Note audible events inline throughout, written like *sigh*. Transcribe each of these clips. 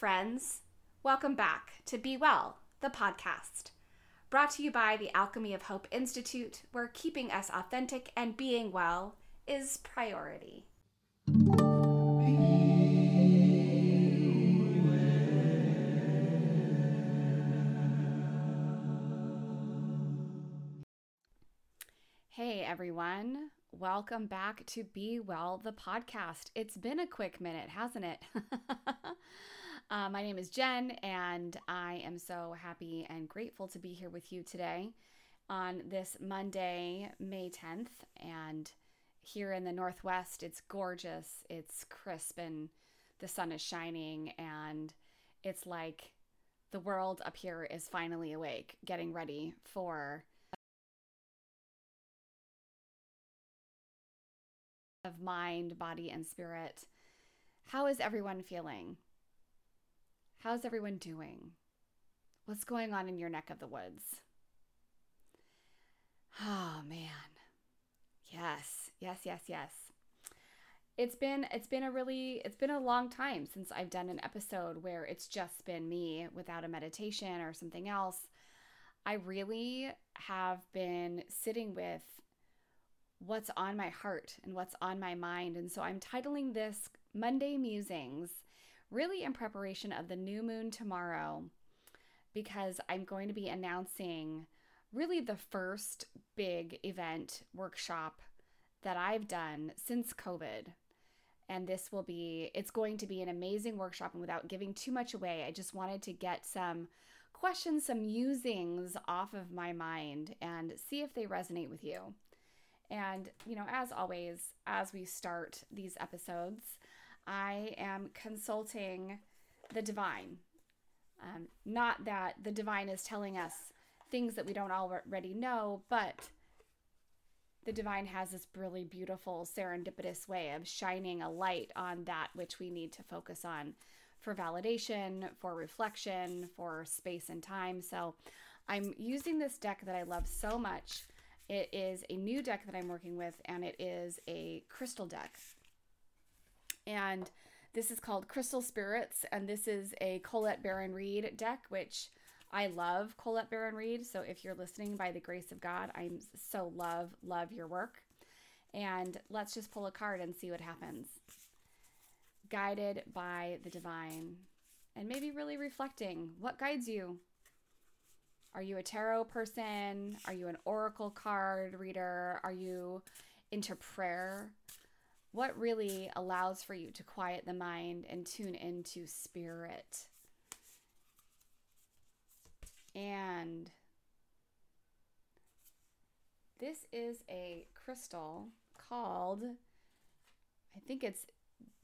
Friends. Welcome back to Be Well, the podcast. Brought to you by the Alchemy of Hope Institute, where keeping us authentic and being well is priority. Hey, everyone. Welcome back to Be Well, the podcast. It's been a quick minute, hasn't it? *laughs* uh, my name is Jen, and I am so happy and grateful to be here with you today on this Monday, May 10th. And here in the Northwest, it's gorgeous, it's crisp, and the sun is shining, and it's like the world up here is finally awake, getting ready for of mind, body, and spirit. How is everyone feeling? How's everyone doing? What's going on in your neck of the woods? Oh man. Yes. Yes, yes, yes. It's been it's been a really it's been a long time since I've done an episode where it's just been me without a meditation or something else. I really have been sitting with what's on my heart and what's on my mind. And so I'm titling this Monday Musings, really in preparation of the new moon tomorrow, because I'm going to be announcing really the first big event workshop that I've done since COVID. And this will be, it's going to be an amazing workshop. And without giving too much away, I just wanted to get some questions, some musings off of my mind and see if they resonate with you. And, you know, as always, as we start these episodes, I am consulting the divine. Um, not that the divine is telling us things that we don't already know, but the divine has this really beautiful, serendipitous way of shining a light on that which we need to focus on for validation, for reflection, for space and time. So I'm using this deck that I love so much it is a new deck that I'm working with, and it is a crystal deck. And this is called Crystal Spirits, and this is a Colette Baron Reid deck, which I love Colette Baron Reid. So if you're listening by the grace of God, I'm so love, love your work. And let's just pull a card and see what happens. Guided by the divine, and maybe really reflecting what guides you are you a tarot person? Are you an oracle card reader? Are you into prayer? What really allows for you to quiet the mind and tune into spirit? And this is a crystal called, I think it's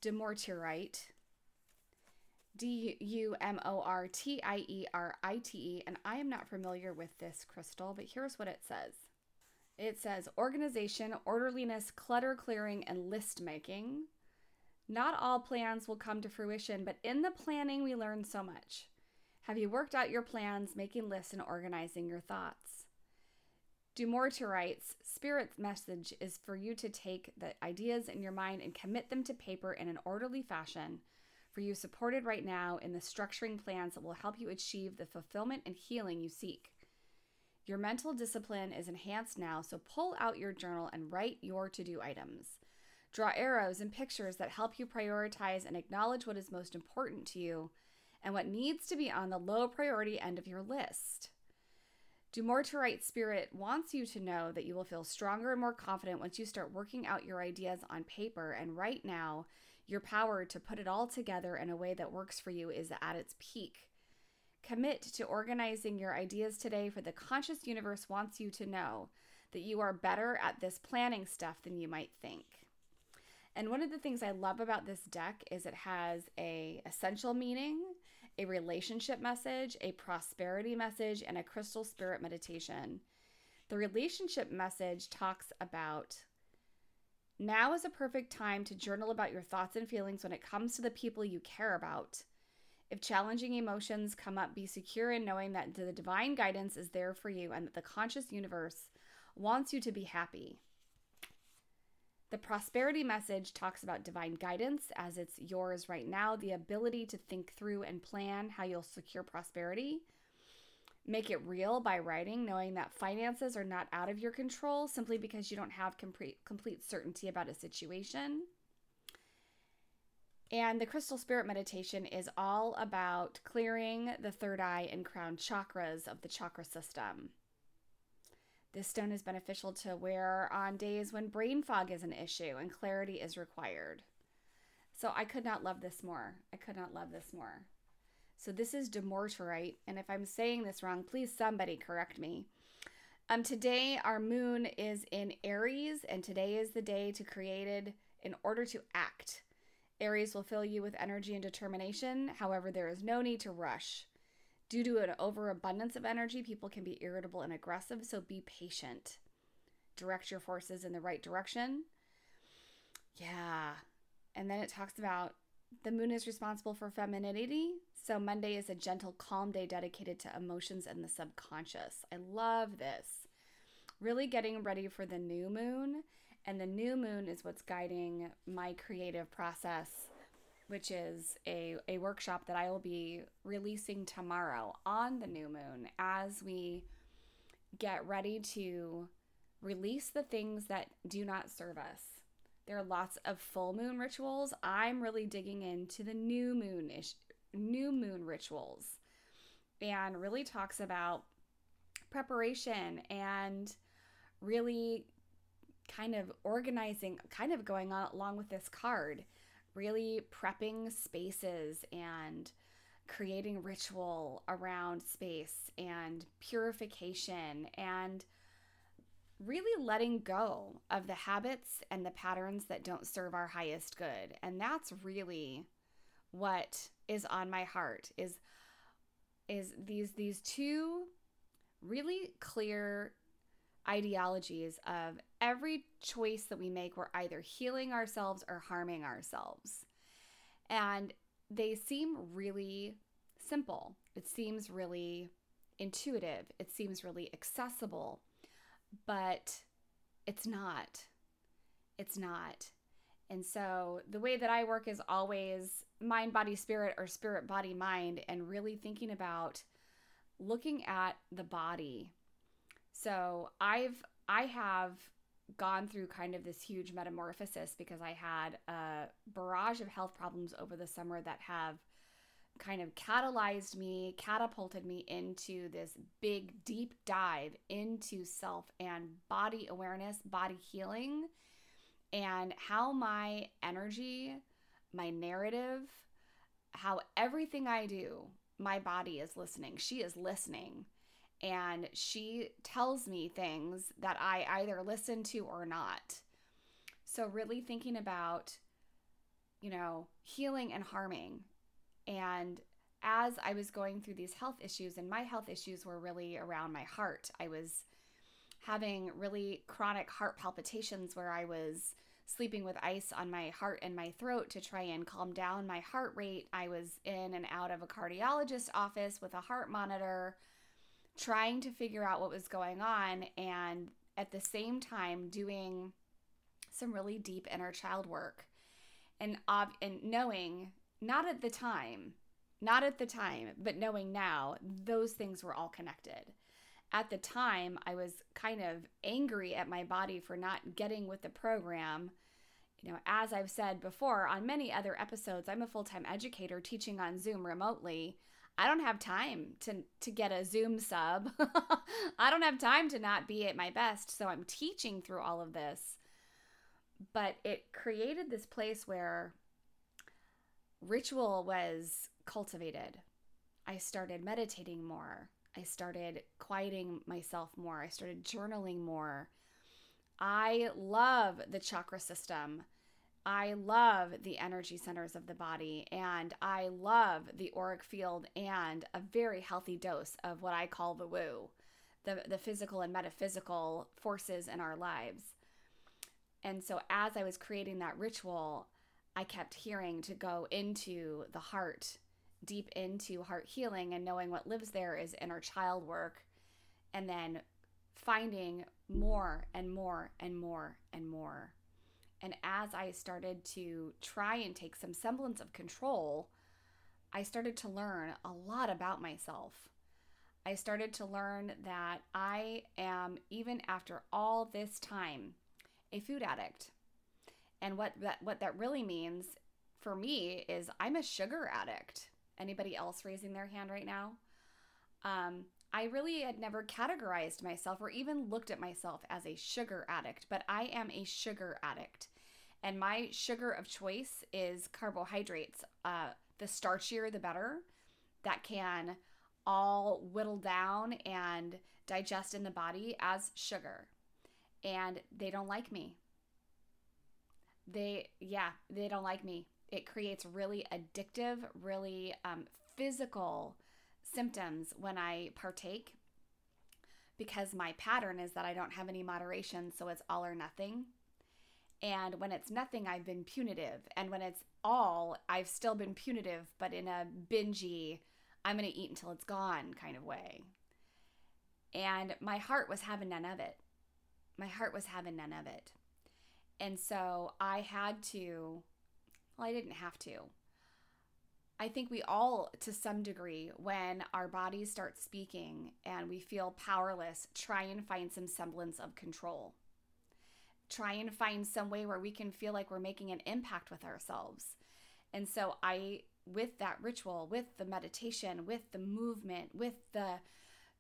dumortierite. D U M O R T I E R I T E, and I am not familiar with this crystal, but here's what it says it says organization, orderliness, clutter clearing, and list making. Not all plans will come to fruition, but in the planning, we learn so much. Have you worked out your plans, making lists, and organizing your thoughts? Dumortierite's spirit's message is for you to take the ideas in your mind and commit them to paper in an orderly fashion for you supported right now in the structuring plans that will help you achieve the fulfillment and healing you seek. Your mental discipline is enhanced now, so pull out your journal and write your to do items. Draw arrows and pictures that help you prioritize and acknowledge what is most important to you and what needs to be on the low priority end of your list. Dumortierite Spirit wants you to know that you will feel stronger and more confident once you start working out your ideas on paper. And right now, your power to put it all together in a way that works for you is at its peak. Commit to organizing your ideas today, for the conscious universe wants you to know that you are better at this planning stuff than you might think. And one of the things I love about this deck is it has a essential meaning, a relationship message, a prosperity message, and a crystal spirit meditation. The relationship message talks about now is a perfect time to journal about your thoughts and feelings when it comes to the people you care about. If challenging emotions come up, be secure in knowing that the divine guidance is there for you and that the conscious universe wants you to be happy. The prosperity message talks about divine guidance as it's yours right now, the ability to think through and plan how you'll secure prosperity. Make it real by writing, knowing that finances are not out of your control simply because you don't have complete, complete certainty about a situation. And the crystal spirit meditation is all about clearing the third eye and crown chakras of the chakra system. This stone is beneficial to wear on days when brain fog is an issue and clarity is required. So I could not love this more. I could not love this more. So this is dumortierite, and if I'm saying this wrong, please somebody correct me. Um, today our moon is in Aries, and today is the day to created in order to act. Aries will fill you with energy and determination. However, there is no need to rush. Due to an overabundance of energy, people can be irritable and aggressive, so be patient. Direct your forces in the right direction. Yeah. And then it talks about the moon is responsible for femininity. So Monday is a gentle, calm day dedicated to emotions and the subconscious. I love this. Really getting ready for the new moon. And the new moon is what's guiding my creative process which is a, a workshop that I will be releasing tomorrow on the new moon as we get ready to release the things that do not serve us. There are lots of full moon rituals. I'm really digging into the new moon ish, new moon rituals and really talks about preparation and really kind of organizing, kind of going on along with this card really prepping spaces and creating ritual around space and purification and really letting go of the habits and the patterns that don't serve our highest good. And that's really what is on my heart is is these these two really clear ideologies of every choice that we make, we're either healing ourselves or harming ourselves. And they seem really simple. It seems really intuitive. It seems really accessible, but it's not. It's not. And so the way that I work is always mind, body, spirit, or spirit, body, mind, and really thinking about looking at the body so I've I have gone through kind of this huge metamorphosis because I had a barrage of health problems over the summer that have kind of catalyzed me, catapulted me into this big deep dive into self and body awareness, body healing, and how my energy, my narrative, how everything I do, my body is listening. She is listening and she tells me things that I either listen to or not. So, really thinking about, you know, healing and harming. And as I was going through these health issues, and my health issues were really around my heart, I was having really chronic heart palpitations where I was sleeping with ice on my heart and my throat to try and calm down my heart rate. I was in and out of a cardiologist office with a heart monitor trying to figure out what was going on and at the same time doing some really deep inner child work and ob- and knowing not at the time not at the time but knowing now those things were all connected. At the time i was kind of angry at my body for not getting with the program. You know as i've said before on many other episodes i'm a full-time educator teaching on zoom remotely I don't have time to to get a Zoom sub. *laughs* I don't have time to not be at my best, so I'm teaching through all of this. But it created this place where ritual was cultivated. I started meditating more. I started quieting myself more. I started journaling more. I love the chakra system. I love the energy centers of the body and I love the auric field and a very healthy dose of what I call the woo, the, the physical and metaphysical forces in our lives. And so as I was creating that ritual, I kept hearing to go into the heart, deep into heart healing and knowing what lives there is inner child work, and then finding more and more and more and more And as I started to try and take some semblance of control, I started to learn a lot about myself. I started to learn that I am, even after all this time, a food addict. And what that, what that really means for me is I'm a sugar addict. Anybody else raising their hand right now? Um, I really had never categorized myself or even looked at myself as a sugar addict, but I am a sugar addict. And my sugar of choice is carbohydrates. Uh, the starchier, the better. That can all whittle down and digest in the body as sugar. And they don't like me. They, yeah, they don't like me. It creates really addictive, really um, physical symptoms when I partake because my pattern is that I don't have any moderation, so it's all or nothing. And when it's nothing, I've been punitive. And when it's all, I've still been punitive, but in a bingy, I'm going to eat until it's gone kind of way. And my heart was having none of it. My heart was having none of it. And so I had to, well, I didn't have to. I think we all, to some degree, when our bodies start speaking and we feel powerless, try and find some semblance of control. Try and find some way where we can feel like we're making an impact with ourselves. And so I with that ritual, with the meditation, with the movement, with the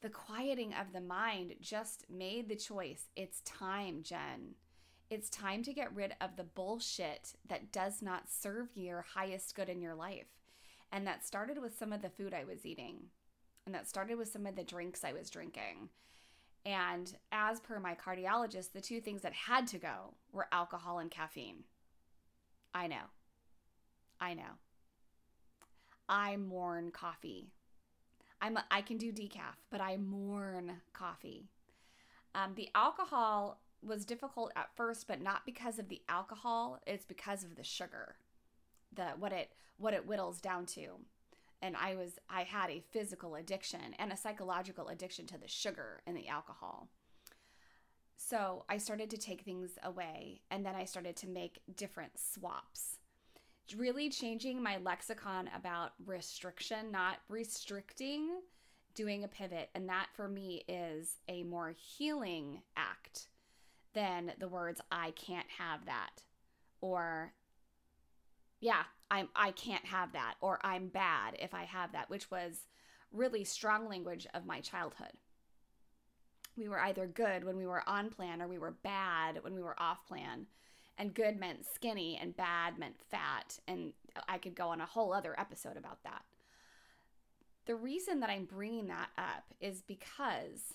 the quieting of the mind just made the choice. It's time, Jen. It's time to get rid of the bullshit that does not serve your highest good in your life. And that started with some of the food I was eating. And that started with some of the drinks I was drinking. And as per my cardiologist, the two things that had to go were alcohol and caffeine. I know. I know. I mourn coffee. I'm a, I can do decaf, but I mourn coffee. Um, the alcohol was difficult at first, but not because of the alcohol. It's because of the sugar, the what it what it whittles down to. And I was I had a physical addiction and a psychological addiction to the sugar and the alcohol. So I started to take things away, and then I started to make different swaps really changing my lexicon about restriction, not restricting, doing a pivot. And that for me is a more healing act than the words, I can't have that. Or, yeah, I'm, I can't have that. Or I'm bad if I have that, which was really strong language of my childhood. We were either good when we were on plan or we were bad when we were off plan and good meant skinny and bad meant fat and i could go on a whole other episode about that the reason that i'm bringing that up is because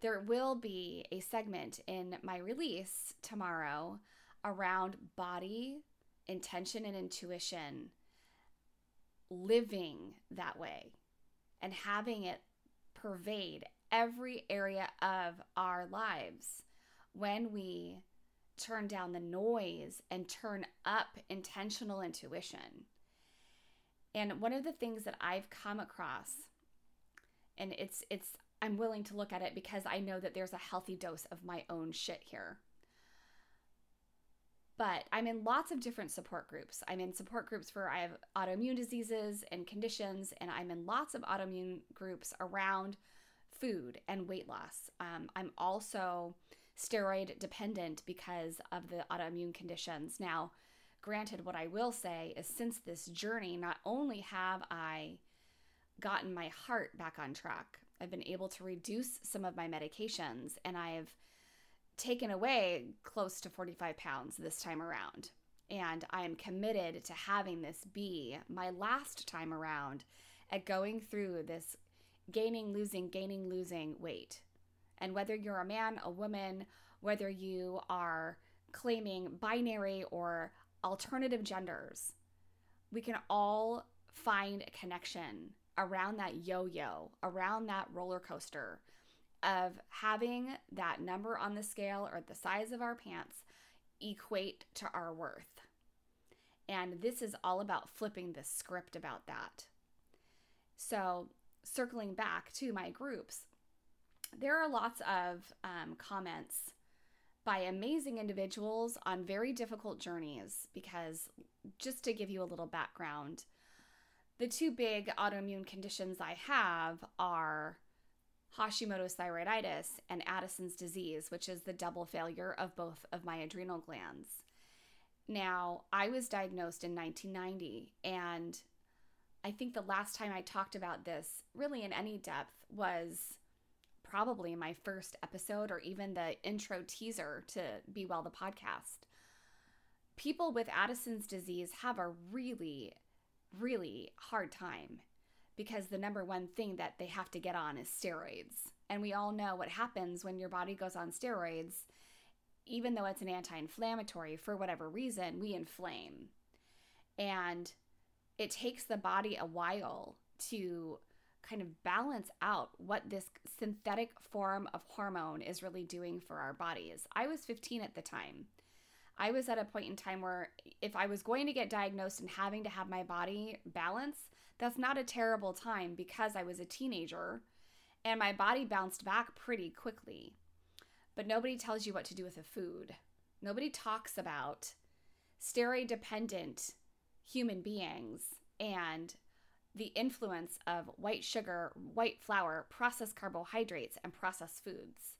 there will be a segment in my release tomorrow around body intention and intuition living that way and having it pervade every area of our lives when we turn down the noise and turn up intentional intuition. And one of the things that I've come across and it's it's I'm willing to look at it because I know that there's a healthy dose of my own shit here. But I'm in lots of different support groups. I'm in support groups for I have autoimmune diseases and conditions, and I'm in lots of autoimmune groups around food and weight loss. Um, I'm also steroid dependent because of the autoimmune conditions. Now, granted, what I will say is since this journey, not only have I gotten my heart back on track, I've been able to reduce some of my medications and I've taken away close to 45 pounds this time around. And I am committed to having this be my last time around at going through this gaining, losing, gaining, losing weight and whether you're a man, a woman, whether you are claiming binary or alternative genders, we can all find a connection around that yo yo, around that roller coaster of having that number on the scale or the size of our pants equate to our worth. And this is all about flipping the script about that. So, circling back to my groups, there are lots of um, comments by amazing individuals on very difficult journeys. Because, just to give you a little background, the two big autoimmune conditions I have are Hashimoto's thyroiditis and Addison's disease, which is the double failure of both of my adrenal glands. Now, I was diagnosed in 1990, and I think the last time I talked about this really in any depth was probably my first episode or even the intro teaser to Be Well the podcast. People with Addison's disease have a really, really hard time because the number one thing that they have to get on is steroids. And we all know what happens when your body goes on steroids. Even though it's an anti inflammatory, for whatever reason, we inflame. And it takes the body a while to kind of balance out what this synthetic form of hormone is really doing for our bodies. I was 15 at the time. I was at a point in time where if I was going to get diagnosed and having to have my body balance, that's not a terrible time because I was a teenager and my body bounced back pretty quickly. But nobody tells you what to do with the food. Nobody talks about steroid dependent human beings and the influence of white sugar, white flour, processed carbohydrates, and processed foods.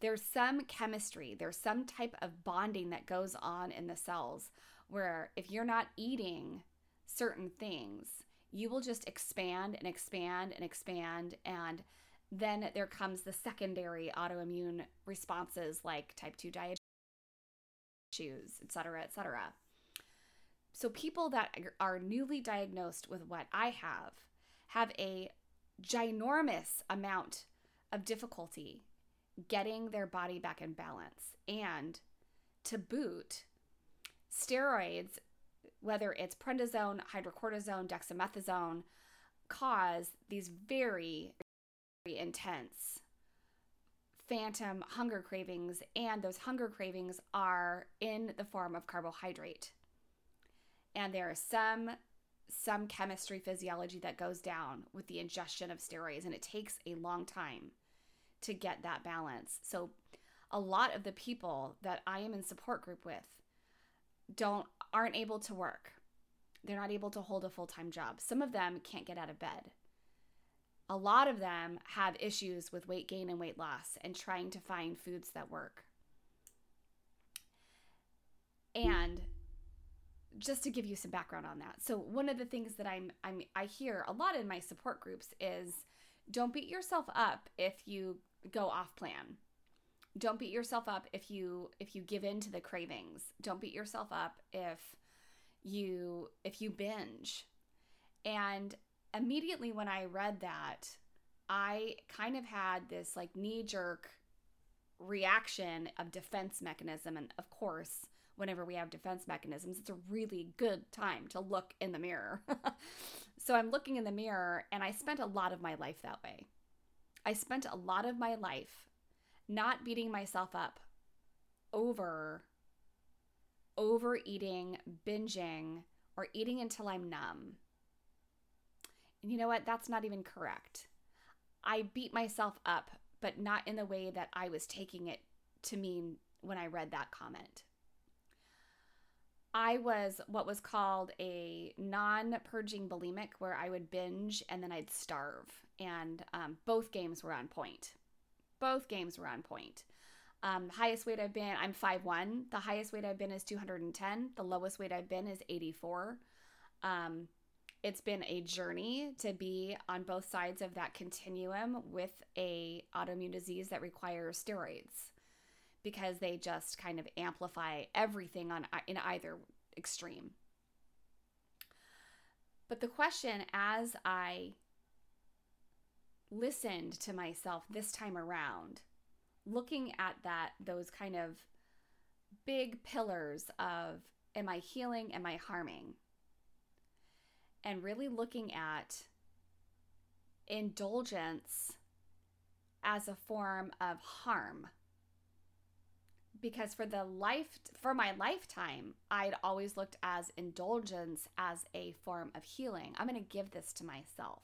There's some chemistry, there's some type of bonding that goes on in the cells where if you're not eating certain things, you will just expand and expand and expand. And then there comes the secondary autoimmune responses like type 2 diabetes, et cetera, et cetera. So people that are newly diagnosed with what I have have a ginormous amount of difficulty getting their body back in balance. And to boot, steroids, whether it's prednisone, hydrocortisone, dexamethasone, cause these very, very intense phantom hunger cravings. And those hunger cravings are in the form of carbohydrate and there is some some chemistry physiology that goes down with the ingestion of steroids and it takes a long time to get that balance so a lot of the people that i am in support group with don't aren't able to work they're not able to hold a full-time job some of them can't get out of bed a lot of them have issues with weight gain and weight loss and trying to find foods that work and just to give you some background on that. So one of the things that I'm, I'm I hear a lot in my support groups is don't beat yourself up if you go off plan. Don't beat yourself up if you if you give in to the cravings. Don't beat yourself up if you if you binge. And immediately when I read that, I kind of had this like knee jerk reaction of defense mechanism and of course whenever we have defense mechanisms, it's a really good time to look in the mirror. *laughs* so I'm looking in the mirror, and I spent a lot of my life that way. I spent a lot of my life not beating myself up over overeating, binging, or eating until I'm numb. And you know what? That's not even correct. I beat myself up, but not in the way that I was taking it to mean when I read that comment. I was what was called a non purging bulimic, where I would binge and then I'd starve. And um, both games were on point. Both games were on point. Um, highest weight I've been, I'm 5'1. The highest weight I've been is 210. The lowest weight I've been is 84. Um, it's been a journey to be on both sides of that continuum with a autoimmune disease that requires steroids because they just kind of amplify everything on in either extreme. But the question as I listened to myself this time around, looking at that those kind of big pillars of am I healing, am I harming? And really looking at indulgence as a form of harm. Because for the life for my lifetime i'd always looked as indulgence as a form of healing. I'm going to give this to myself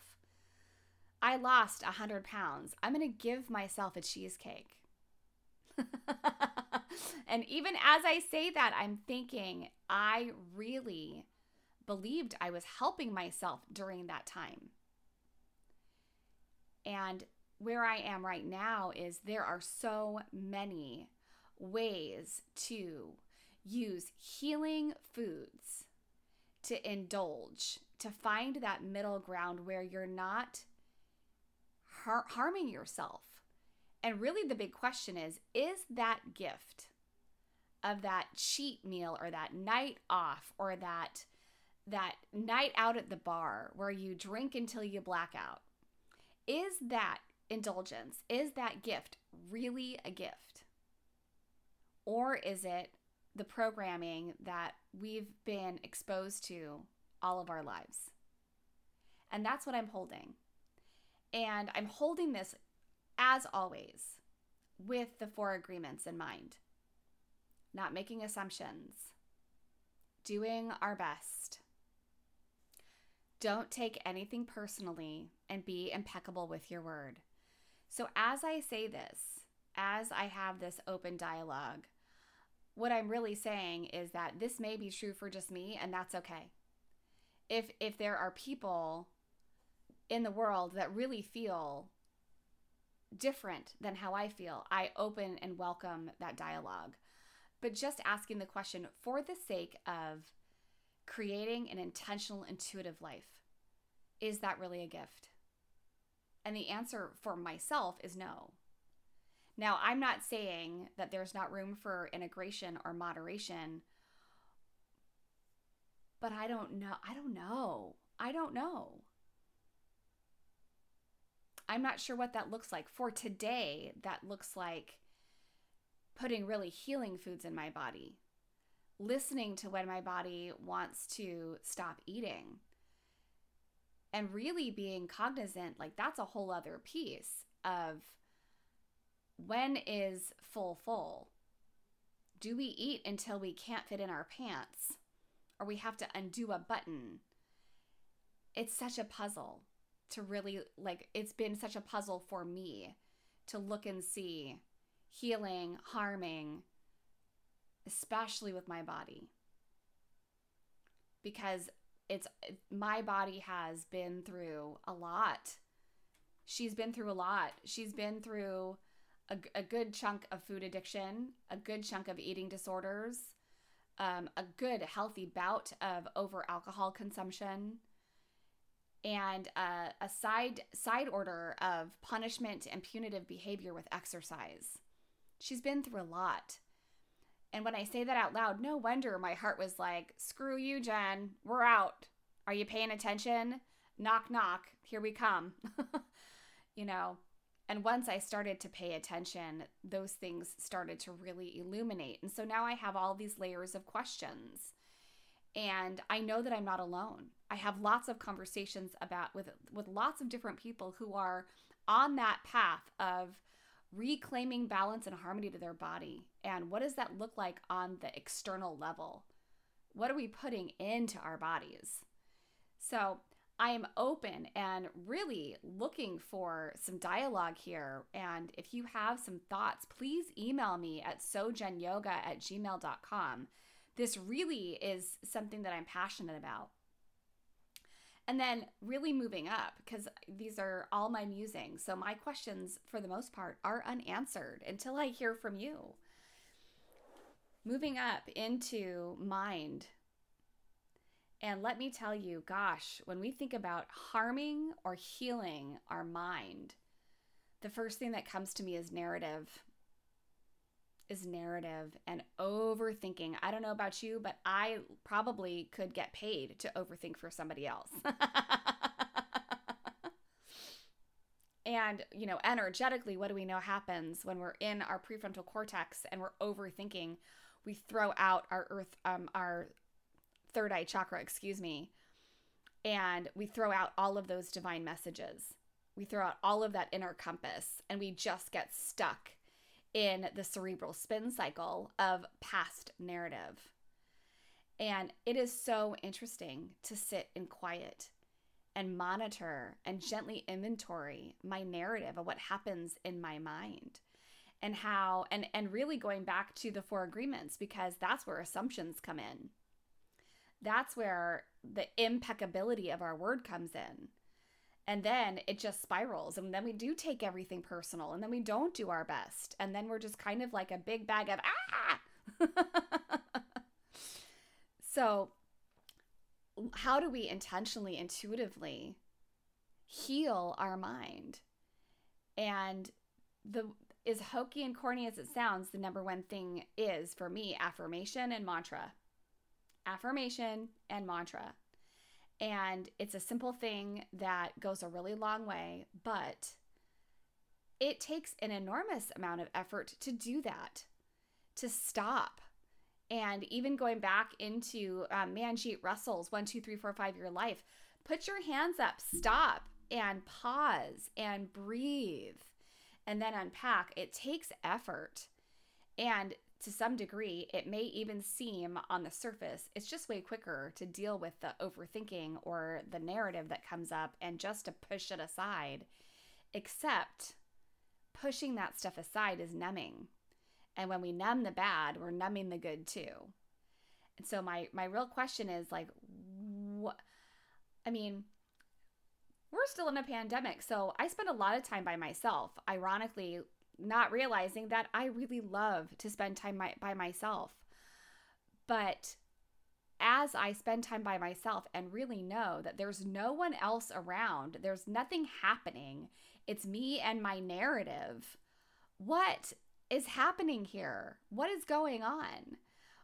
i lost 100 pounds i'm going to give myself a cheesecake *laughs* and even as I say that, I'm thinking, I really believed I was helping myself during that time. And where I am right now is there are so many ways to use healing foods to indulge, to find that middle ground where you're not har- harming yourself. And really, the big question is is that gift of that cheat meal or that night off or that that night out at the bar where you drink until you black out is that indulgence is that gift really a gift? Or is it the programming that we've been exposed to all of our lives? And that's what i'm holding and i'm holding this as always with the four agreements in mind not making assumptions doing our best don't take anything personally and be impeccable with your word. So, as I say this, as I have this open dialogue, what I'm really saying is that this may be true for just me, and that's okay. If, if there are people in the world that really feel different than how I feel, I open and welcome that dialogue. But just asking the question for the sake of creating an intentional, intuitive life. Is that really a gift? And the answer for myself is no. Now, I'm not saying that there's not room for integration or moderation, but I don't know. I don't know. I don't know. I'm not sure what that looks like. For today, that looks like putting really healing foods in my body, listening to when my body wants to stop eating, and really being cognizant like that's a whole other piece of when is full full. Do we eat until we can't fit in our pants or we have to undo a button? It's such a puzzle to really like it's been such a puzzle for me to look and see healing harming especially with my body because it's my body has been through a lot. She's been through a lot. She's been through a, a good chunk of food addiction, a good chunk of eating disorders, um, a good healthy bout of over alcohol consumption, and a, a side side order of punishment and punitive behavior with exercise. She's been through a lot. And when I say that out loud, no wonder my heart was like, screw you, Jen. We're out. Are you paying attention? Knock, knock. Here we come. *laughs* you know, and once I started to pay attention, those things started to really illuminate. And so now I have all these layers of questions. And I know that I'm not alone. I have lots of conversations about with with lots of different people who are on that path of reclaiming balance and harmony to their body. And what does that look like on the external level? What are we putting into our bodies? So I am open and really looking for some dialogue here. And if you have some thoughts, please email me at sojenyoga at gmail.com. This really is something that I'm passionate about. And then really moving up, because these are all my musings. So my questions, for the most part, are unanswered until I hear from you. Moving up into mind. And let me tell you, gosh, when we think about harming or healing our mind, the first thing that comes to me is narrative is narrative and overthinking. I don't know about you, but I probably could get paid to overthink for somebody else. *laughs* and, you know, energetically, what do we know happens when we're in our prefrontal cortex and we're overthinking? We throw out our earth, um, our third eye chakra, excuse me, and we throw out all of those divine messages. We throw out all of that inner compass and we just get stuck in the cerebral spin cycle of past narrative. And it is so interesting to sit in quiet and monitor and gently inventory my narrative of what happens in my mind and how and and really going back to the four agreements because that's where assumptions come in that's where the impeccability of our word comes in and then it just spirals and then we do take everything personal and then we don't do our best and then we're just kind of like a big bag of ah! *laughs* So how do we intentionally intuitively heal our mind? And the as hokey and corny as it sounds the number one thing is for me affirmation and mantra. Affirmation and mantra and it's a simple thing that goes a really long way, but it takes an enormous amount of effort to do that, to stop. And even going back into um, Manjeet Russell's one, two, three, four, five your life, put your hands up, stop and pause and breathe and then unpack. It takes effort. And to some degree, it may even seem on the surface, it's just way quicker to deal with the overthinking or the narrative that comes up and just to push it aside. Except pushing that stuff aside is numbing. And when we numb the bad, we're numbing the good too. And so my my real question is like what I mean, we're still in a pandemic, so I spend a lot of time by myself. Ironically, not realizing that I really love to spend time my, by myself. But as I spend time by myself and really know that there's no one else around, there's nothing happening, it's me and my narrative. What is happening here? What is going on?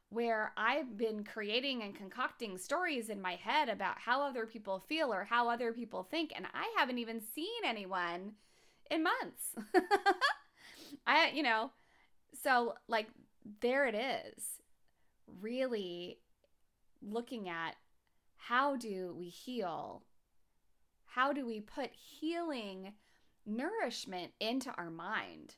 Where I've been creating and concocting stories in my head about how other people feel or how other people think, and I haven't even seen anyone in months. *laughs* I, you know, so like there it is. Really looking at how do we heal? How do we put healing nourishment into our mind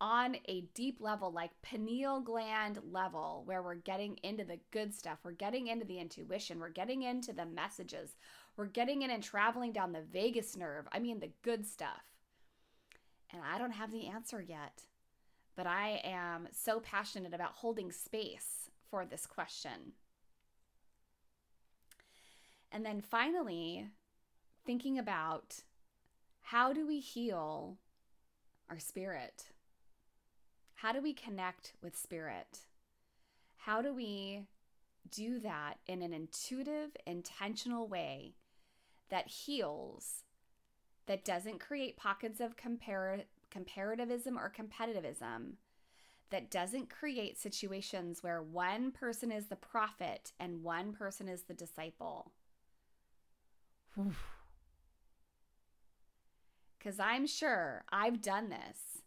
on a deep level, like pineal gland level, where we're getting into the good stuff, we're getting into the intuition, we're getting into the messages, we're getting in and traveling down the vagus nerve. I mean, the good stuff. And I don't have the answer yet, but I am so passionate about holding space for this question. And then finally, thinking about how do we heal our spirit? How do we connect with spirit? How do we do that in an intuitive, intentional way that heals that doesn't create pockets of compar- comparativism or competitivism, that doesn't create situations where one person is the prophet and one person is the disciple. *sighs* Because I'm sure I've done this,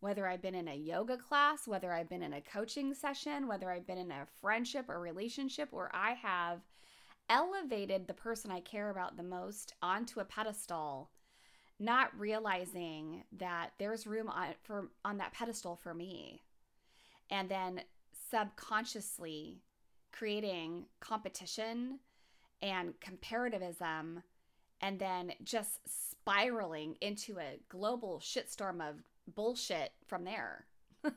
whether I've been in a yoga class, whether I've been in a coaching session, whether I've been in a friendship or relationship where I have elevated the person I care about the most onto a pedestal not realizing that there's room on for on that pedestal for me and then subconsciously creating competition and comparativism and then just spiraling into a global shitstorm of bullshit from there. *laughs*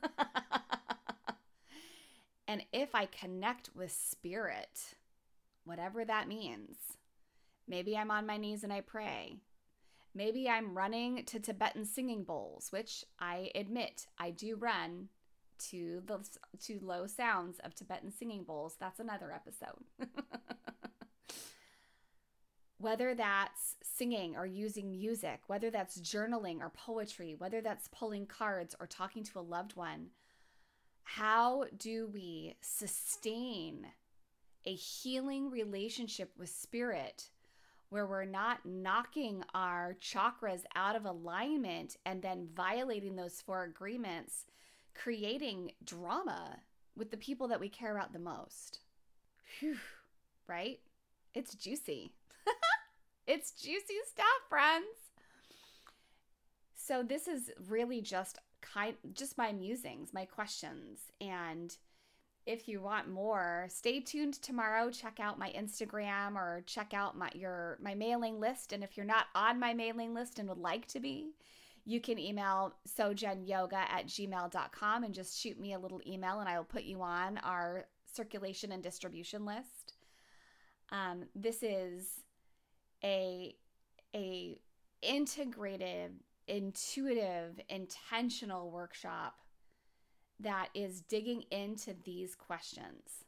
and if I connect with spirit, whatever that means, maybe I'm on my knees and I pray. Maybe I'm running to Tibetan singing bowls, which I admit I do run to the to low sounds of Tibetan singing bowls. That's another episode. *laughs* whether that's singing or using music, whether that's journaling or poetry, whether that's pulling cards or talking to a loved one, how do we sustain a healing relationship with spirit where we're not knocking our chakras out of alignment and then violating those four agreements, creating drama with the people that we care about the most. Whew, right? It's juicy. *laughs* it's juicy stuff, friends. So this is really just kind just my musings, my questions and if you want more, stay tuned tomorrow. Check out my Instagram or check out my your my mailing list. And if you're not on my mailing list and would like to be, You can email sojenyoga at gmail.com and just shoot me a little email and I will put you on our circulation and distribution list. Um, this is a, a integrated, intuitive, intentional workshop that is digging into these questions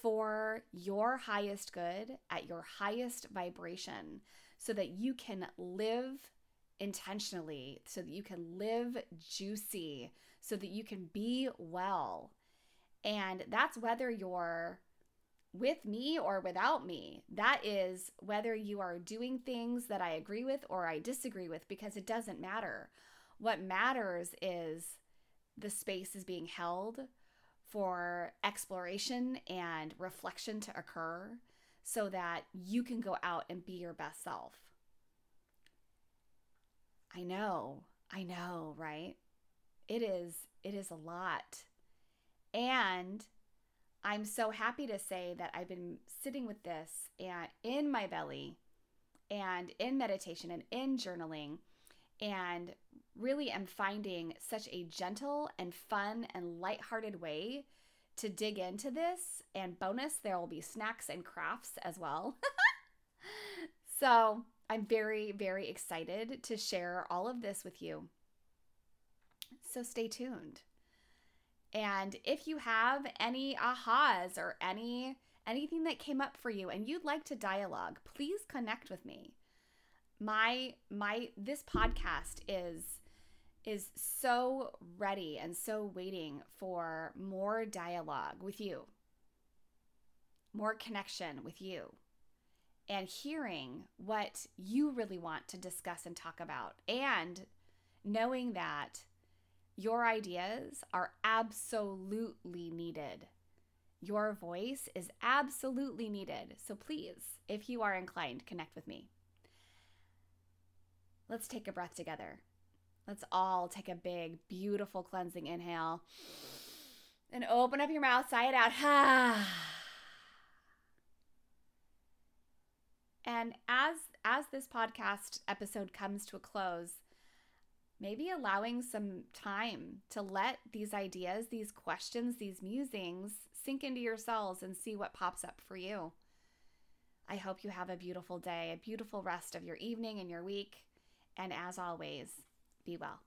for your highest good at your highest vibration so that you can live intentionally, so that you can live juicy, so that you can be well. And that's whether you're with me or without me. That is whether you are doing things that I agree with or I disagree with because it doesn't matter. What matters is the space is being held for exploration and reflection to occur so that you can go out and be your best self. I know, I know, right? It is it is a lot. And I'm so happy to say that I've been sitting with this and in my belly and in meditation and in journaling and really am finding such a gentle and fun and lighthearted way to dig into this. And bonus, there will be snacks and crafts as well. *laughs* so I'm very, very excited to share all of this with you. So stay tuned. And if you have any ahas or any anything that came up for you and you'd like to dialogue, please connect with me. My my this podcast is is so ready and so waiting for more dialogue with you. More connection with you and hearing what you really want to discuss and talk about, and knowing that your ideas are absolutely needed. Your voice is absolutely needed. So please, if you are inclined, connect with me. Let's take a breath together. Let's all take a big, beautiful cleansing inhale and open up your mouth, sigh it out. *sighs* And as as this podcast episode comes to a close, maybe allowing some time to let these ideas, these questions, these musings sink into your cells and see what pops up for you. I hope you have a beautiful day, a beautiful rest of your evening and your week. And as always, be well.